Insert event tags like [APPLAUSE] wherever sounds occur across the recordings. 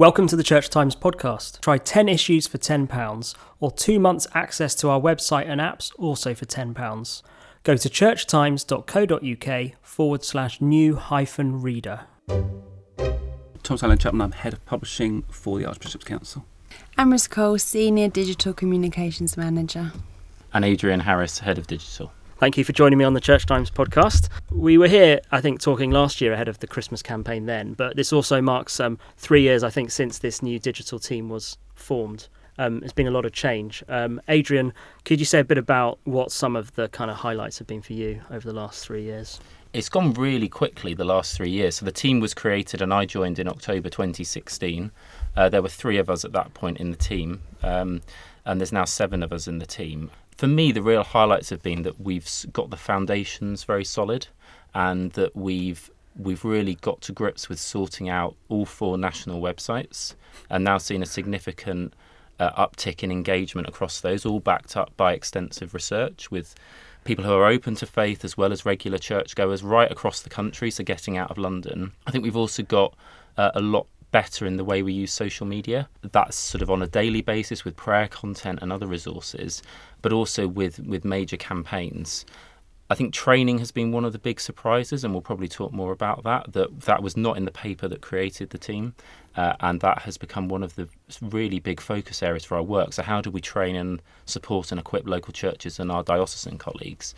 Welcome to the Church Times podcast. Try 10 issues for £10 or two months access to our website and apps also for £10. Go to churchtimes.co.uk forward slash new hyphen reader. Thomas Allain-Chapman, I'm Head of Publishing for the Archbishop's Council. Amaris Cole, Senior Digital Communications Manager. And Adrian Harris, Head of Digital. Thank you for joining me on the Church Times podcast. We were here, I think, talking last year ahead of the Christmas campaign then, but this also marks um, three years, I think, since this new digital team was formed. Um, there's been a lot of change. Um, Adrian, could you say a bit about what some of the kind of highlights have been for you over the last three years? It's gone really quickly the last three years. So the team was created and I joined in October 2016. Uh, there were three of us at that point in the team, um, and there's now seven of us in the team for me, the real highlights have been that we've got the foundations very solid, and that we've we've really got to grips with sorting out all four national websites, and now seeing a significant uh, uptick in engagement across those, all backed up by extensive research with people who are open to faith as well as regular churchgoers right across the country. So getting out of London, I think we've also got uh, a lot better in the way we use social media. That's sort of on a daily basis with prayer content and other resources, but also with, with major campaigns. I think training has been one of the big surprises, and we'll probably talk more about that. That that was not in the paper that created the team, uh, and that has become one of the really big focus areas for our work. So, how do we train and support and equip local churches and our diocesan colleagues?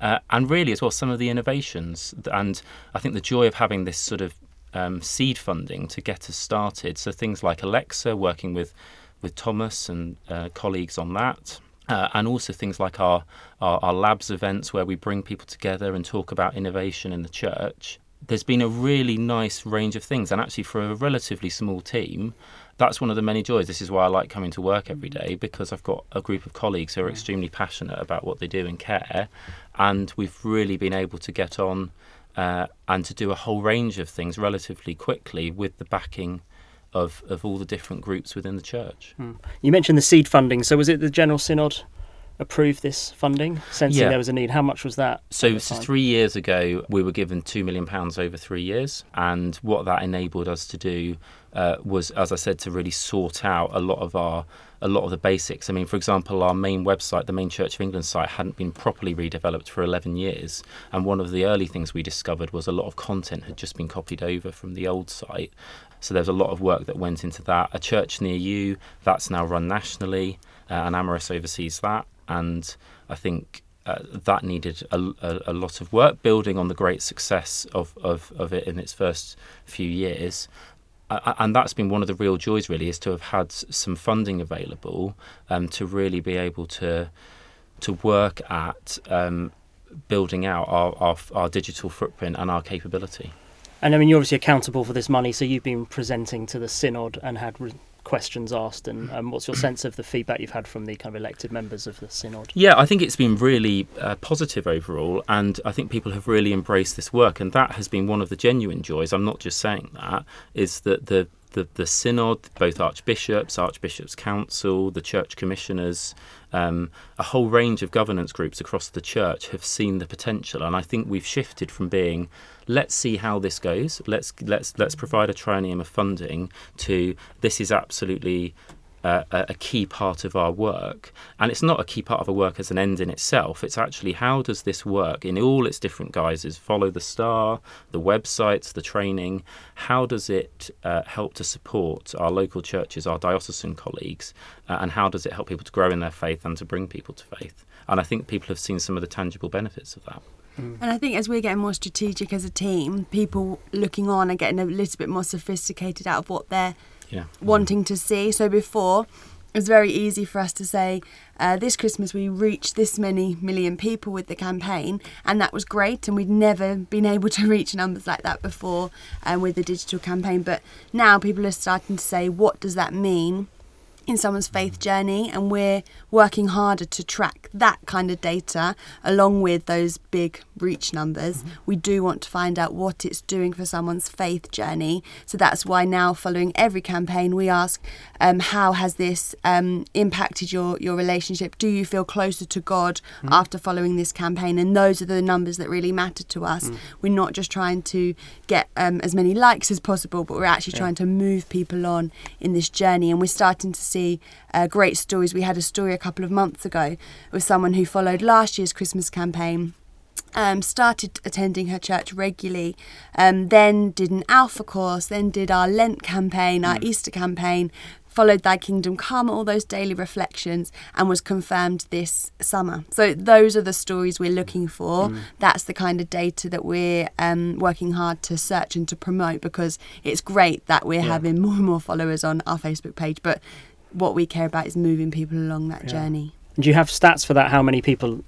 Uh, and really, as well, some of the innovations. And I think the joy of having this sort of um, seed funding to get us started. So things like Alexa, working with with Thomas and uh, colleagues on that. Uh, and also things like our, our, our labs events where we bring people together and talk about innovation in the church. There's been a really nice range of things, and actually for a relatively small team, that's one of the many joys. This is why I like coming to work every day because I've got a group of colleagues who are extremely passionate about what they do and care, and we've really been able to get on uh, and to do a whole range of things relatively quickly with the backing of, of all the different groups within the church. Hmm. You mentioned the seed funding. So was it the General Synod approved this funding, sensing yeah. there was a need? How much was that? So, so three years ago, we were given £2 million over three years. And what that enabled us to do uh, was, as I said, to really sort out a lot of our a lot of the basics. I mean, for example, our main website, the main Church of England site, hadn't been properly redeveloped for 11 years. And one of the early things we discovered was a lot of content had just been copied over from the old site. So there's a lot of work that went into that. A church near you, that's now run nationally, uh, and Amaris oversees that. And I think uh, that needed a, a, a, lot of work building on the great success of, of, of it in its first few years and that's been one of the real joys, really, is to have had some funding available um, to really be able to to work at um, building out our, our, our digital footprint and our capability. And I mean, you're obviously accountable for this money, so you've been presenting to the synod and had re- questions asked. And um, what's your sense of the feedback you've had from the kind of elected members of the synod? Yeah, I think it's been really uh, positive overall, and I think people have really embraced this work, and that has been one of the genuine joys. I'm not just saying that. Is that the the, the synod, both archbishops, archbishops' council, the church commissioners, um, a whole range of governance groups across the church have seen the potential, and I think we've shifted from being let's see how this goes, let's let's let's provide a triennium of funding to this is absolutely a key part of our work. And it's not a key part of our work as an end in itself. It's actually how does this work in all its different guises? Follow the star, the websites, the training. How does it uh, help to support our local churches, our diocesan colleagues, uh, and how does it help people to grow in their faith and to bring people to faith? And I think people have seen some of the tangible benefits of that. Mm. And I think as we're getting more strategic as a team, people looking on are getting a little bit more sophisticated out of what they're yeah. wanting to see. So before, it was very easy for us to say, uh, this Christmas we reached this many million people with the campaign, and that was great. And we'd never been able to [LAUGHS] reach numbers like that before um, with the digital campaign. But now people are starting to say, what does that mean? In someone's faith journey and we're working harder to track that kind of data along with those big reach numbers mm-hmm. we do want to find out what it's doing for someone's faith journey so that's why now following every campaign we ask um, how has this um, impacted your your relationship do you feel closer to god mm-hmm. after following this campaign and those are the numbers that really matter to us mm. we're not just trying to get um, as many likes as possible but we're actually yeah. trying to move people on in this journey and we're starting to see see uh, great stories. We had a story a couple of months ago with someone who followed last year's Christmas campaign. Um, started attending her church regularly, um, then did an Alpha course, then did our Lent campaign, our mm. Easter campaign, followed Thy Kingdom Come, all those daily reflections, and was confirmed this summer. So those are the stories we're looking for. Mm. That's the kind of data that we're um, working hard to search and to promote because it's great that we're yeah. having more and more followers on our Facebook page, but what we care about is moving people along that yeah. journey. Do you have stats for that? How many people,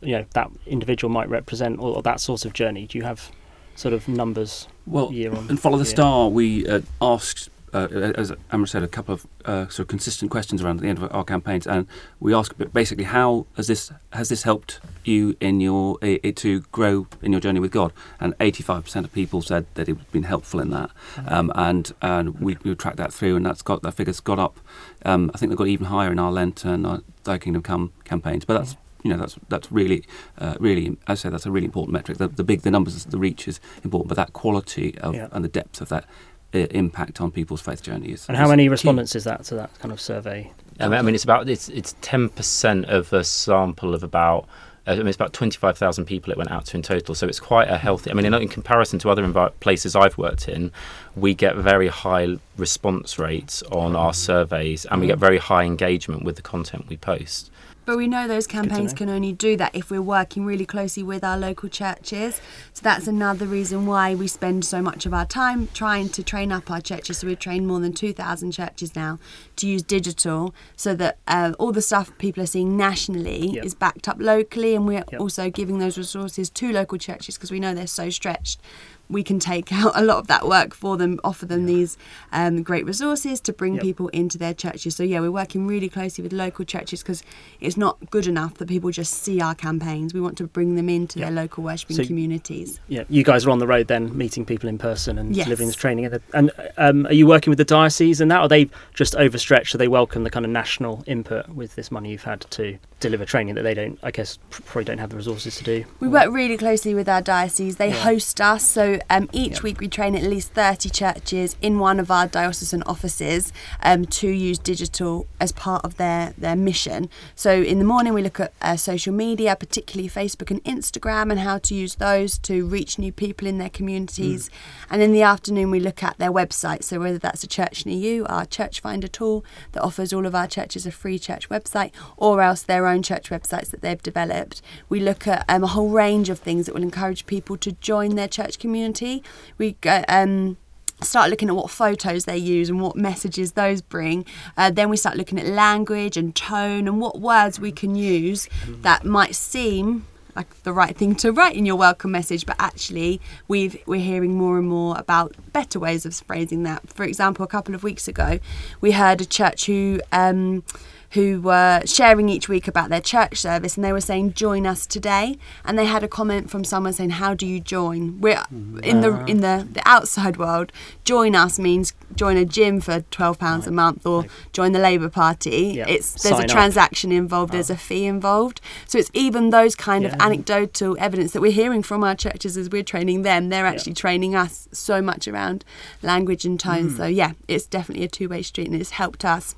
you know, that individual might represent, or, or that sort of journey? Do you have sort of numbers? Well, year on and follow the year? star. We uh, asked uh, as Amaris said, a couple of uh, sort of consistent questions around the end of our campaigns, and we ask basically how has this has this helped you in your it, to grow in your journey with God? And eighty five percent of people said that it's been helpful in that, mm-hmm. um, and and we we tracked that through, and that's got that figure's got up. Um, I think they've got even higher in our Lent and our Thy Kingdom Come campaigns, but that's you know that's that's really uh, really I say that's a really important metric. The, the, big the numbers the reach is important, but that quality of, yeah. and the depth of that impact on people's faith journeys. And how many respondents is that to that kind of survey? I mean, it's about it's it's ten percent of a sample of about. Uh, I mean, it's about 25,000 people it went out to in total, so it's quite a healthy. I mean, in, in comparison to other envi- places I've worked in, we get very high response rates on our surveys, and we get very high engagement with the content we post. But we know those campaigns can only do that if we're working really closely with our local churches. So that's another reason why we spend so much of our time trying to train up our churches. So we've trained more than 2,000 churches now to use digital so that uh, all the stuff people are seeing nationally yep. is backed up locally. And we're yep. also giving those resources to local churches because we know they're so stretched we can take [LAUGHS] out a lot of that work for them, offer them yeah. these um, great resources to bring yep. people into their churches. So, yeah, we're working really closely with local churches because it's not good enough that people just see our campaigns. We want to bring them into yep. their local worshipping so, communities. Yeah, you guys are on the road then, meeting people in person and yes. delivering this training. And um, are you working with the diocese and that? Or are they just overstretched? So they welcome the kind of national input with this money you've had to deliver training that they don't, I guess, probably don't have the resources to do? We work really closely with our diocese. They yeah. host us. So, um, each yep. week we train at least 30 churches in one of our diocesan offices um, to use digital as part of their, their mission. So in the morning we look at uh, social media, particularly Facebook and Instagram, and how to use those to reach new people in their communities. Mm. And in the afternoon we look at their website. So whether that's a church near you, our church finder tool that offers all of our churches a free church website, or else their own church websites that they've developed. We look at um, a whole range of things that will encourage people to join their church community we go, um, start looking at what photos they use and what messages those bring. Uh, then we start looking at language and tone and what words we can use that might seem like the right thing to write in your welcome message, but actually we've we're hearing more and more about better ways of phrasing that. For example, a couple of weeks ago, we heard a church who. Um, who were sharing each week about their church service and they were saying join us today. And they had a comment from someone saying how do you join? We're in the in the, the outside world join us means join a gym for 12 pounds a month or join the labor party. It's there's Sign a transaction up. involved oh. there's a fee involved. So it's even those kind yeah. of anecdotal evidence that we're hearing from our churches as we're training them they're actually training us so much around language and tone. Mm. so yeah it's definitely a two-way street and it's helped us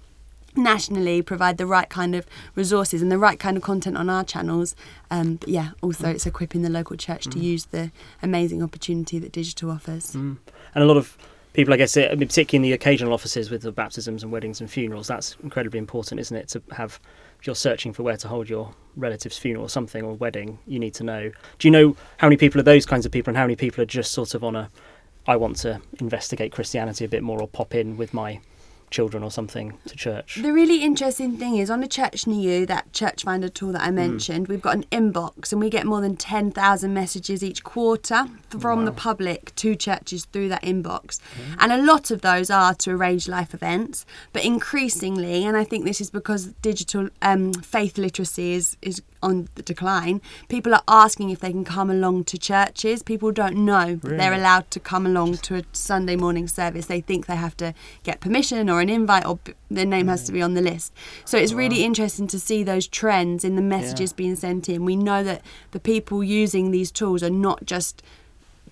nationally provide the right kind of resources and the right kind of content on our channels. Um, but yeah, also it's equipping the local church mm. to use the amazing opportunity that digital offers. Mm. And a lot of people, I guess, particularly in the occasional offices with the baptisms and weddings and funerals, that's incredibly important, isn't it? To have, if you're searching for where to hold your relative's funeral or something or wedding, you need to know. Do you know how many people are those kinds of people and how many people are just sort of on a, I want to investigate Christianity a bit more or pop in with my children or something to church. The really interesting thing is on a Church Near You, that church finder tool that I mentioned, we've got an inbox and we get more than 10,000 messages each quarter from the public to churches through that inbox. And a lot of those are to arrange life events, but increasingly, and I think this is because digital um, faith literacy is, is on the decline, people are asking if they can come along to churches. People don't know that they're allowed to come along to a Sunday morning service. They think they have to get permission or an invite or b- their name has to be on the list. So it's really interesting to see those trends in the messages Yeah. being sent in. We know that the people using these tools are not just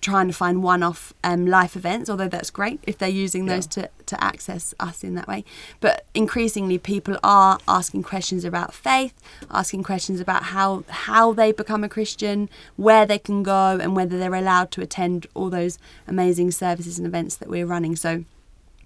trying to find one-off um, life events, although that's great if they're using those to, to access us in that way. But increasingly, people are asking questions about faith, asking questions about how how they become a Christian, where they can go, and whether they're allowed to attend all those amazing services and events that we're running. So,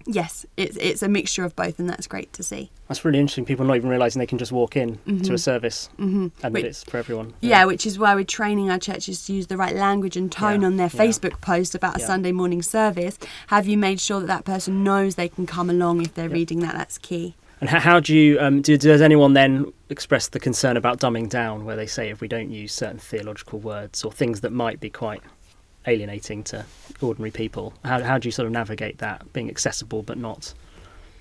yes, it's it's a mixture of both, and that's great to see. That's really interesting. People not even realizing they can just walk in to a service hmm and Wait. that it's for everyone. Yeah, which is why we're training our churches to use the right language and tone Yeah, on their yeah. Facebook post about a Yeah. Sunday morning service. Have you made sure that that person knows they can come along if they're Yeah. reading that? That's key. And how, how do you um, do, does anyone then express the concern about dumbing down, where they say if we don't use certain theological words or things that might be quite alienating to ordinary people, how how do you sort of navigate that being accessible but not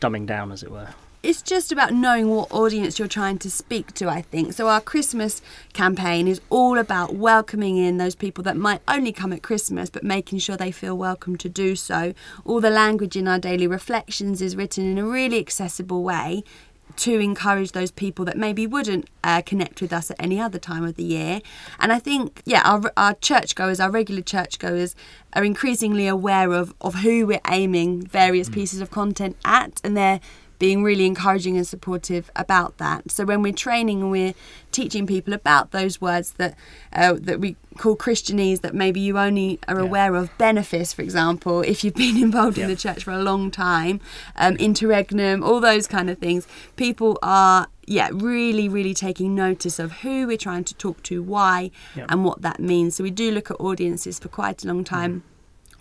dumbing down, as it were? It's just about knowing what audience you're trying to speak to, I think. So, our Christmas campaign is all about welcoming in those people that might only come at Christmas, but making sure they feel welcome to do so. All the language in our daily reflections is written in a really accessible way to encourage those people that maybe wouldn't uh, connect with us at any other time of the year. And I think, yeah, our, our churchgoers, our regular churchgoers, are increasingly aware of, of who we're aiming various pieces of content at, and they're being really encouraging and supportive about that. So when we're training and we're teaching people about those words that uh, that we call Christianese that maybe you only are Yeah. aware of, benefice, for example, if you've been [LAUGHS] involved Yeah. in the church for a long time, um, interregnum, all those kind of things, people are yeah really really taking notice of who we're trying to talk to, why, Yeah. and what that means. So we do look at audiences for quite a long time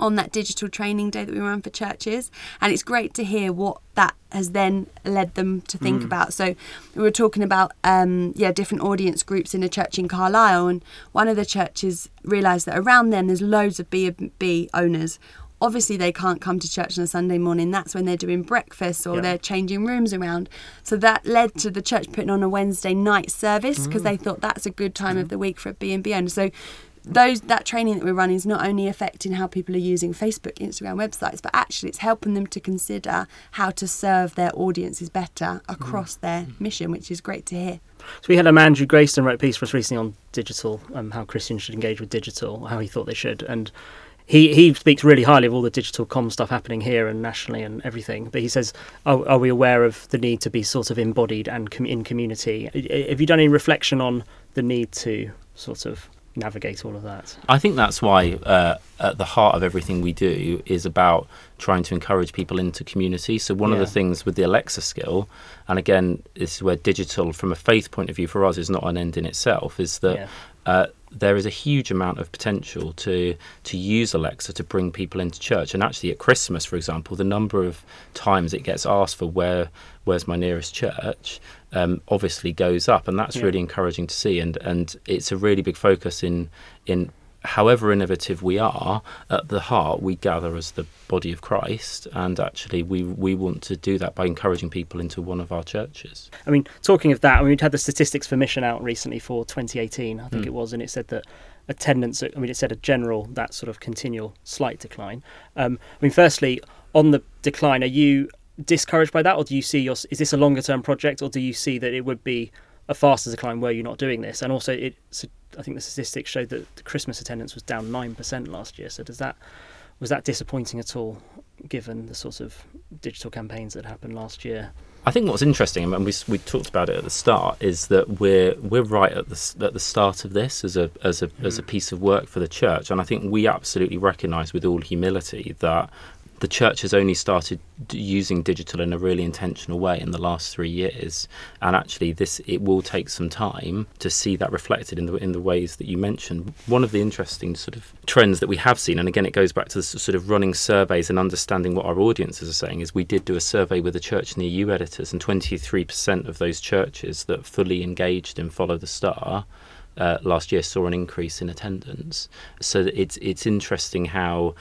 on that digital training day that we ran for churches. And it's great to hear what that has then led them to think mm. about. So we were talking about um, yeah different audience groups in a church in Carlisle and one of the churches realised that around them there's loads of B&B owners. Obviously they can't come to church on a Sunday morning. That's when they're doing breakfast or Yeah. they're changing rooms around. So that led to the church putting on a Wednesday night service because mm. they thought that's a good time of mm. the week for a B&B owner. So those that training that we're running is not only affecting how people are using Facebook, Instagram, websites, but actually it's helping them to consider how to serve their audiences better across their mission, which is great to hear. So we had um, Andrew Graystone wrote a piece for us recently on digital, um, how Christians should engage with digital, how he thought they should, and he he speaks really highly of all the digital com stuff happening here and nationally and everything. But he says, are, are we aware of the need to be sort of embodied and com- in community? Have you done any reflection on the need to sort of navigate all of that? I think that's why uh, at the heart of everything we do is about trying to encourage people into community. So one of the things with the Alexa skill, and again, this is where digital, from a faith point of view, for us, is not an end in itself. Is that Yeah. uh, there is a huge amount of potential to to use Alexa to bring people into church. And actually, at Christmas, for example, the number of times it gets asked for where where's my nearest church um, obviously goes up, and that's Yeah. really encouraging to see. And and it's a really big focus in in however innovative we are at the heart we gather as the body of christ and actually we we want to do that by encouraging people into one of our churches I mean, talking of that, I mean, we'd had the statistics for Mission out recently for 2018, I think Mm. it was, and it said that attendance, I mean, it said a general, that sort of continual slight decline. Um, I mean, firstly, on the decline, are you discouraged by that, or do you see your, is this a longer term project, or do you see that it would be a faster decline were you not doing this? And also, it, I think the statistics showed that the Christmas attendance was down 9% last year. So does that, was that disappointing at all, given the sort of digital campaigns that happened last year? I think what's interesting, and we we talked about it at the start, is that we're we're right at the at the start of this as a as a as a mm. piece of work for the church, and I think we absolutely recognise with all humility that the church has only started using digital in a really intentional way in the last three years, and actually, this it will take some time to see that reflected in the in the ways that you mentioned. One of the interesting sort of trends that we have seen, and again, it goes back to the sort of running surveys and understanding what our audiences are saying. Is we did do a survey with the church near you editors, and twenty three percent of those churches that fully engaged in Follow the Star. Uh, last year saw an increase in attendance. So it's it's interesting how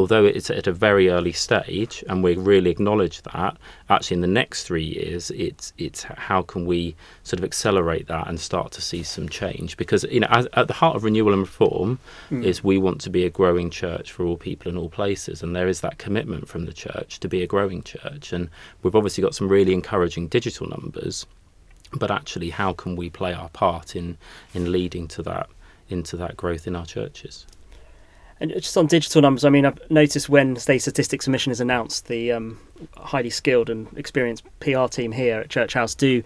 although it's at a very early stage and we really acknowledge that actually in the next three years it's it's how can we sort of accelerate that and start to see some change? Because you know as, at the heart of renewal and reform mm. is we want to be a growing church for all people in all places and there is that commitment from the church to be a growing church. And we've obviously got some really encouraging digital numbers but actually how can we play our part in in leading to that into that growth in our churches and just on digital numbers, I mean, I've noticed when State Statistics for Mission is announced, the um, highly skilled and experienced PR team here at Church House do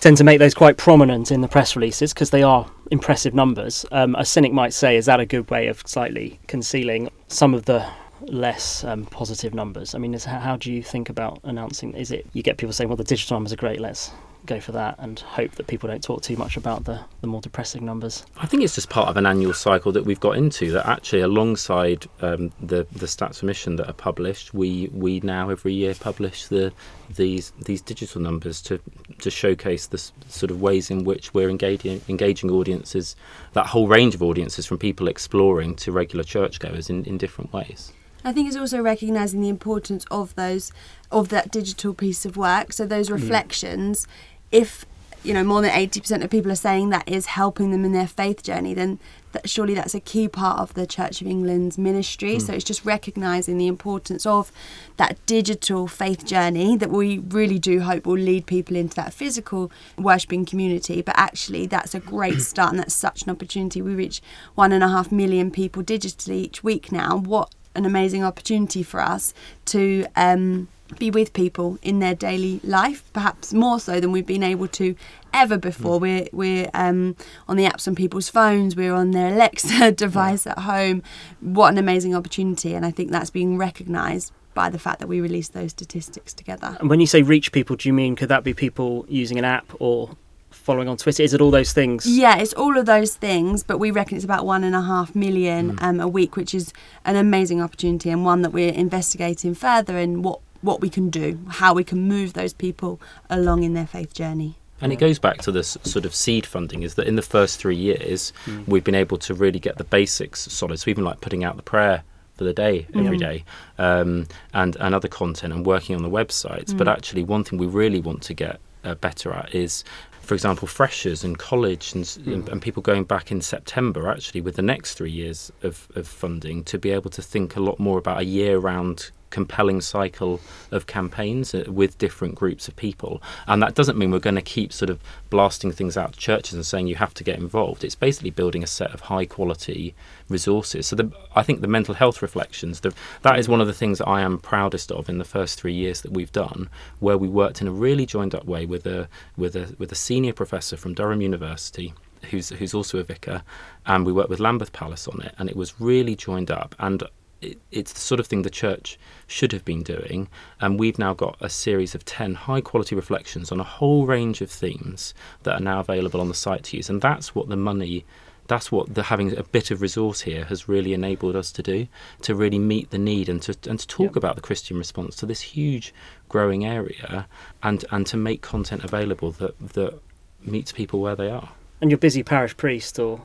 tend to make those quite prominent in the press releases because they are impressive numbers. Um, a cynic might say, is that a good way of slightly concealing some of the less um, positive numbers? I mean, is, how do you think about announcing? Is it you get people saying, well, the digital numbers are great, let's go for that and hope that people don't talk too much about the, the more depressing numbers. I think it's just part of an annual cycle that we've got into that actually alongside um, the the stats mission that are published, we we now every year publish the these these digital numbers to to showcase the sort of ways in which we're engaging engaging audiences, that whole range of audiences from people exploring to regular churchgoers in, in different ways. I think it's also recognising the importance of those of that digital piece of work. So those mm. reflections, mm if you know more than 80% of people are saying that is helping them in their faith journey then that surely that's a key part of the church of england's ministry. Mm. so it's just recognizing the importance of that digital faith journey that we really do hope will lead people into that physical worshipping community. But actually that's a great [CLEARS THROAT] start and that's such an opportunity. We reach one and a half million people digitally each week now. What an amazing opportunity for us to um, be with people in their daily life, perhaps more so than we've been able to ever before. Mm. We're we're um, on the apps on people's phones. We're on their Alexa [LAUGHS] device at home. What an amazing opportunity! And I think that's being recognised by the fact that we released those statistics together. And when you say reach people, do you mean could that be people using an app or following on Twitter? Is it all those things? Yeah, it's all of those things, but we reckon it's about one and a half million mm. um, a week, which is an amazing opportunity and one that we're investigating further in what what we can do, how we can move those people along in their faith journey. And it goes back to this sort of seed funding is that in the first three years, mm. we've been able to really get the basics solid. So even like putting out the prayer for the day every mm. day, um, and, and other content and working on the websites. Mm. But actually, one thing we really want to get uh, better at is for example, freshers and college and, mm. and, people going back in September, actually, with the next three years of, of funding, to be able to think a lot more about a year round compelling cycle of campaigns uh, with different groups of people. And that doesn't mean we're going to keep sort of blasting things out to churches and saying you have to get involved. It's basically building a set of high quality resources. So the, I think the mental health reflections, the, that is one of the things that I am proudest of in the first three years that we've done, where we worked in a really joined up way with a with a with a senior professor from Durham University who's who's also a vicar, and we worked with Lambeth Palace on it, and it was really joined up. And it, it's the sort of thing the church should have been doing. And we've now got a series of 10 high quality reflections on a whole range of themes that are now available on the site to use. And that's what the money that's what the having a bit of resource here has really enabled us to do to really meet the need and to and to talk yep. about the Christian response to this huge growing area and and to make content available that that meets people where they are. And your busy parish priest or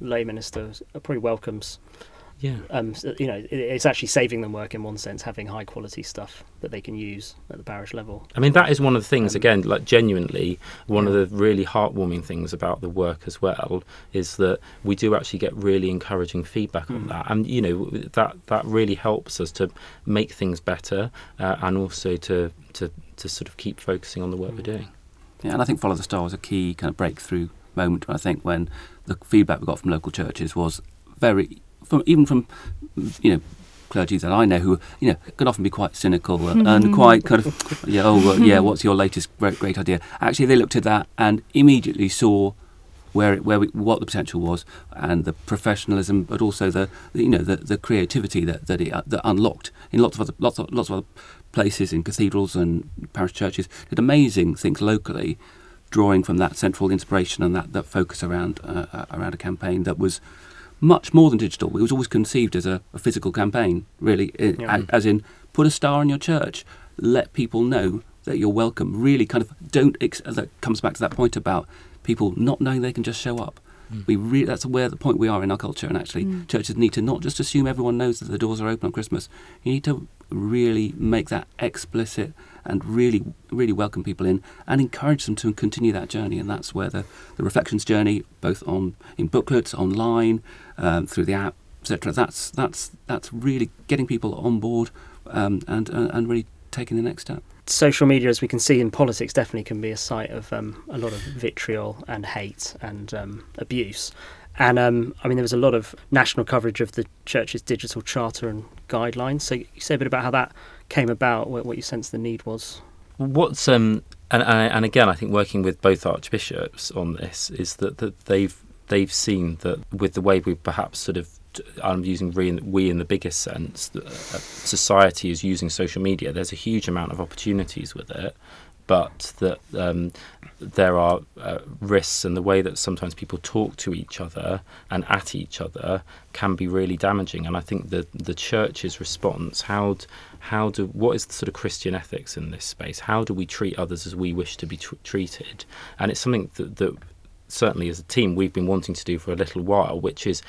lay minister probably welcomes yeah. Um, so, you know, it, it's actually saving them work in one sense, having high quality stuff that they can use at the parish level. I mean, that is one of the things, um, again, like genuinely, one yeah. of the really heartwarming things about the work as well is that we do actually get really encouraging feedback mm. on hmm. that. And, you know, that, that really helps us to make things better uh, and also to, to, to sort of keep focusing on the work mm. we're hmm. doing. Yeah, and I think Follow the Star was a key kind of breakthrough moment. I think when the feedback we got from local churches was very from even from you know clergy that I know who you know can often be quite cynical and, and [LAUGHS] quite kind of yeah oh yeah what's your latest great, great idea? Actually they looked at that and immediately saw where it, where we, what the potential was and the professionalism, but also the you know the, the creativity that that it uh, that unlocked in lots of other lots of lots of other places in cathedrals and parish churches. Did amazing things locally, drawing from that central inspiration and that, that focus around uh, uh around a campaign that was much more than digital. It was always conceived as a, a physical campaign, really, yeah. as in put a star in your church, let people know that you're welcome. Really, kind of don't. Ex- that comes back to that point about people not knowing they can just show up. Mm. We re- that's where the point we are in our culture, and actually, mm. churches need to not just assume everyone knows that the doors are open on Christmas. You need to really make that explicit and really, really welcome people in and encourage them to continue that journey. And that's where the, the reflections journey, both on in booklets, online, um, through the app, etc. That's that's that's really getting people on board um, and, and and really taking the next step social media, as we can see in politics, definitely can be a site of um, a lot of vitriol and hate and um, abuse. And um, I mean, there was a lot of national coverage of the church's digital charter and guidelines. So, you say a bit about how that came about, what, you sense the need was. What's um, and, and again, I think working with both archbishops on this is that, that they've they've seen that with the way we perhaps sort of I'm using we in, we in the biggest sense. That uh, society is using social media. There's a huge amount of opportunities with it, but that um, there are uh, risks, and the way that sometimes people talk to each other and at each other can be really damaging. And I think the the church's response, how how do what is the sort of Christian ethics in this space? How do we treat others as we wish to be tr- treated? And it's something that, that certainly as a team we've been wanting to do for a little while, which is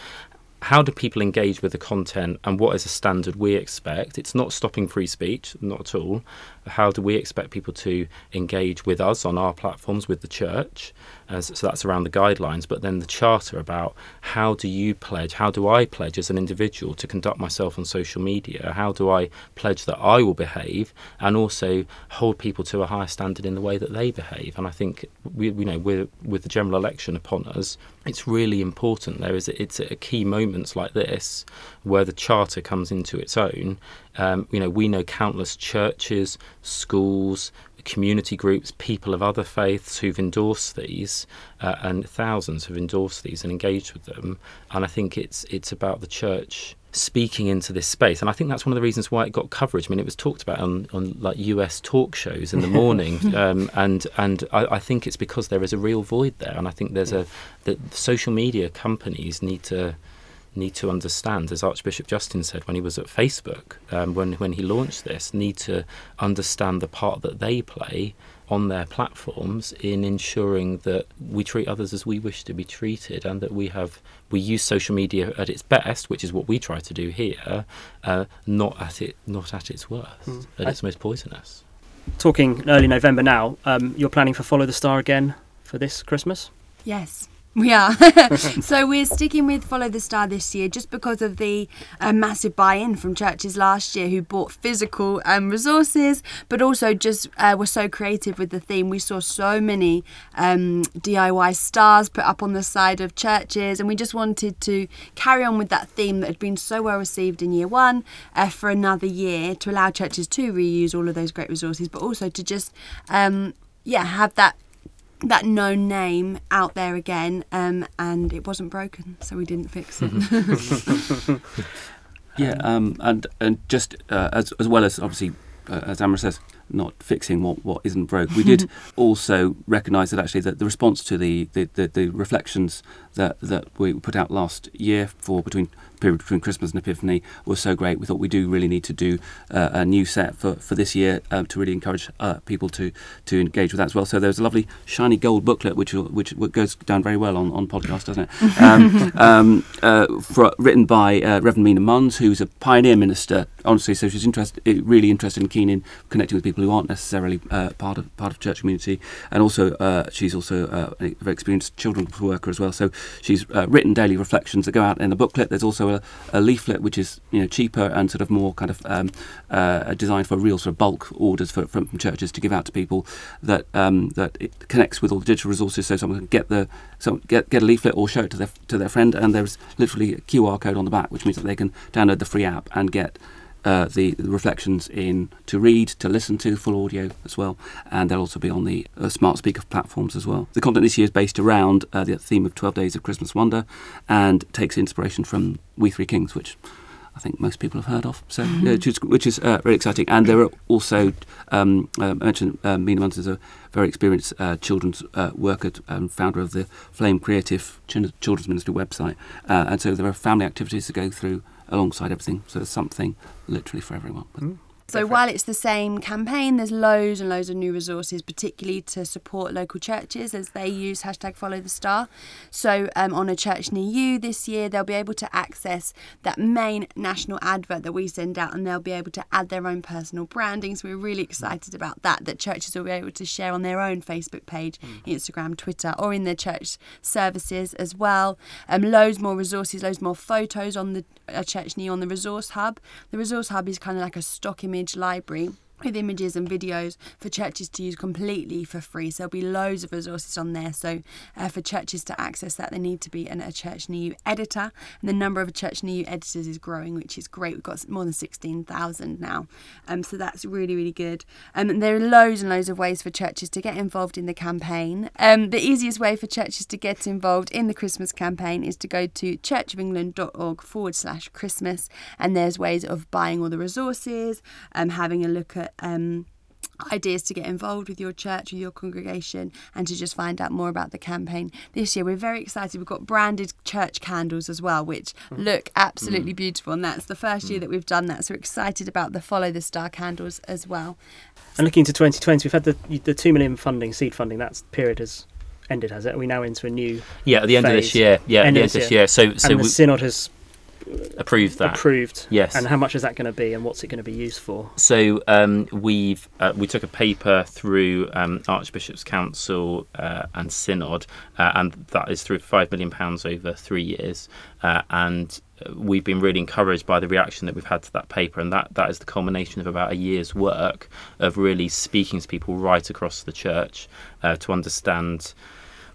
how do people engage with the content and what is a standard we expect? It's not stopping free speech, not at all. How do we expect people to engage with us on our platforms, with the church? Uh, as, so that's around the guidelines. But then the charter about how do you pledge, how do I pledge as an individual to conduct myself on social media? How do I pledge that I will behave and also hold people to a higher standard in the way that they behave? And I think we, you know, with the general election upon us, it's really important. There is it's a key moments like this where the charter comes into its own. Um, you know, we know countless churches, schools, community groups, people of other faiths who've endorsed these, uh, and thousands have endorsed these and engaged with them. And I think it's it's about the church speaking into this space. And I think that's one of the reasons why it got coverage. I mean, it was talked about on, on like US talk shows in the [LAUGHS] morning, um, and and I, I, think it's because there is a real void there, and I think there's a that social media companies need to need to understand, as Archbishop Justin said when he was at Facebook, um, when when he launched this, need to understand the part that they play on their platforms in ensuring that we treat others as we wish to be treated and that we have we use social media at its best which is what we try to do here uh, not at it not at its worst mm. at its most poisonous. Talking early november now um, you're planning for follow the star again for this christmas? Yes we are. [LAUGHS] [LAUGHS] so we're sticking with Follow the Star this year just because of the uh, massive buy in from churches last year who bought physical um, resources, but also just uh, were so creative with the theme. We saw so many um, DIY stars put up on the side of churches, and we just wanted to carry on with that theme that had been so well received in year one uh, for another year to allow churches to reuse all of those great resources, but also to just um, yeah, have that that known name out there again, um, and it wasn't broken, so we didn't fix it. [LAUGHS] yeah, [LAUGHS] um, and and just uh, as as well as obviously, uh, as Amaris says, not fixing what, what isn't broke. We did [LAUGHS] also recognise that actually that the response to the, the, the, the, reflections that, that we put out last year for between period between Christmas and Epiphany was so great. We thought we do really need to do uh, a new set for, for this year um, to really encourage uh, people to to engage with that as well. So there's a lovely shiny gold booklet which which, goes down very well on, on podcast, doesn't it? [LAUGHS] Um, um, uh, for, written by uh, Reverend Mina Munns, who's a pioneer minister. Honestly, so she's interested, really interested and keen in connecting with people who aren't necessarily uh, part of part of church community, and also uh, she's also a very experienced children's worker as well. So she's written daily reflections that go out in the booklet. There's also a, a, leaflet which is you know cheaper and sort of more kind of um, uh, designed for real sort of bulk orders for, from, from churches to give out to people that um, that it connects with all the digital resources so someone can get the so get get a leaflet or show it to their to their friend and there's literally a QR code on the back which means that they can download the free app and get uh, the, reflections in to read, to listen to, full audio as well, and they'll also be on the uh, smart speaker platforms as well. The content this year is based around uh, the theme of 12 Days of Christmas Wonder and takes inspiration from We Three Kings, which I think most people have heard of. So, mm-hmm. which is, which is uh, very exciting. And there are also um, uh, mentioned uh, Mina Munns is a very experienced uh, children's uh, worker and founder of the Flame Creative Children's Ministry website. Uh, and so there are family activities to go through alongside everything. So there's something literally for everyone. Mm. So while it's the same campaign, there's loads and loads of new resources, particularly to support local churches as they use hashtag Follow the Star. So um, on a church near you this year, they'll be able to access that main national advert that we send out, and they'll be able to add their own personal branding. So we're really excited about that. That churches will be able to share on their own Facebook page, mm. Instagram, Twitter, or in their church services as well. Um, loads more resources, loads more photos on the a church near on the resource hub. The resource hub is kind of like a stock image image library with images and videos for churches to use completely for free. So there'll be loads of resources on there. So uh, for churches to access that, they need to be an, a Church Near You editor, and the number of Church Near You editors is growing, which is great. We've got more than sixteen thousand now, um, so that's really really good. Um, and there are loads and loads of ways for churches to get involved in the campaign. Um, the easiest way for churches to get involved in the Christmas campaign is to go to churchofengland.org forward slash Christmas, and there's ways of buying all the resources, um, having a look at um, ideas to get involved with your church or your congregation and to just find out more about the campaign this year we're very excited we've got branded church candles as well which mm. look absolutely mm. beautiful and that's the first year mm. that we've done that so we're excited about the follow the star candles as well and looking to 2020 we've had the the 2 million funding seed funding that period has ended has it are we now into a new yeah at the end phase? of this year yeah end at the end of this year, year. so so and the we, synod has approved that. Approved. Yes. And how much is that going to be, and what's it going to be used for? So um, we've uh, we took a paper through um, Archbishops Council uh, and Synod, uh, and that is through five million pounds over three years, uh, and uh, we've been really encouraged by the reaction that we've had to that paper, and that, that is the culmination of about a year's work of really speaking to people right across the church uh, to understand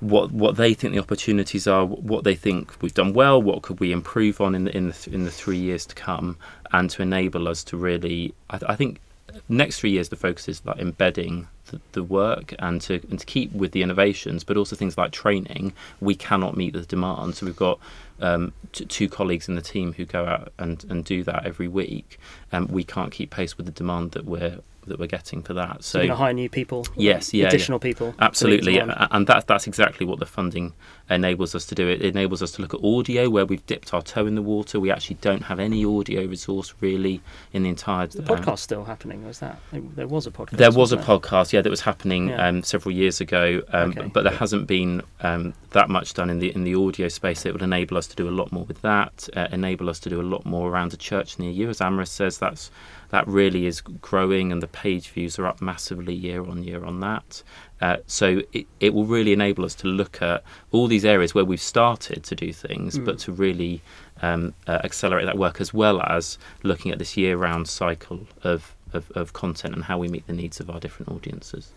what what they think the opportunities are, what they think we've done well, what could we improve on in the in the, in the three years to come, and to enable us to really, I, I think, next three years the focus is like embedding the, the, work and to and to keep with the innovations, but also things like training. We cannot meet the demand, so we've got um, t- two colleagues in the team who go out and, and do that every week. Um, we can't keep pace with the demand that we're that we're getting for that. So, so hire new people. Yes, yeah, additional yeah. people. Absolutely, and that's that's exactly what the funding enables us to do. It enables us to look at audio where we've dipped our toe in the water. We actually don't have any audio resource really in the entire. The podcast um, still happening? Was that there was a podcast? There was a podcast, yeah, that was happening yeah. um, several years ago, um, okay. but there hasn't been um, that much done in the in the audio space. It would enable us to do a lot more with that. Uh, enable us to do a lot more around a church near you, as Amaris says. That's that really is growing, and the page views are up massively year on year on that. Uh, so it, it will really enable us to look at all these areas where we've started to do things, mm. but to really um, uh, accelerate that work as well as looking at this year round cycle of, of, of content and how we meet the needs of our different audiences.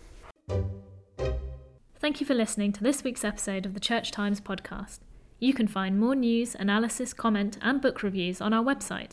Thank you for listening to this week's episode of the Church Times podcast. You can find more news, analysis, comment, and book reviews on our website,